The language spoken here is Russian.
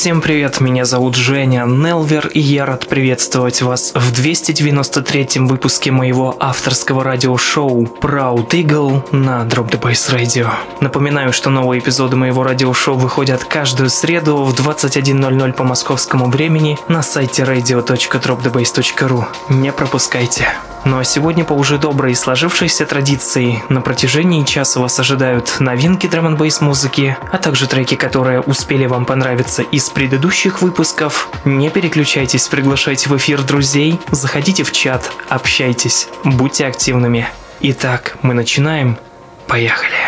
Всем привет, меня зовут Женя Нелвер, и я рад приветствовать вас в 293-м выпуске моего авторского радиошоу Proud Eagle на Drop the Bass Radio. Напоминаю, что новые эпизоды моего радиошоу выходят каждую среду в 21.00 по московскому времени на сайте radio.dropthebase.ru. Не пропускайте. Ну а сегодня по уже доброй сложившейся традиции на протяжении часа вас ожидают новинки драм н музыки, а также треки, которые успели вам понравиться из предыдущих выпусков. Не переключайтесь, приглашайте в эфир друзей, заходите в чат, общайтесь, будьте активными. Итак, мы начинаем. Поехали.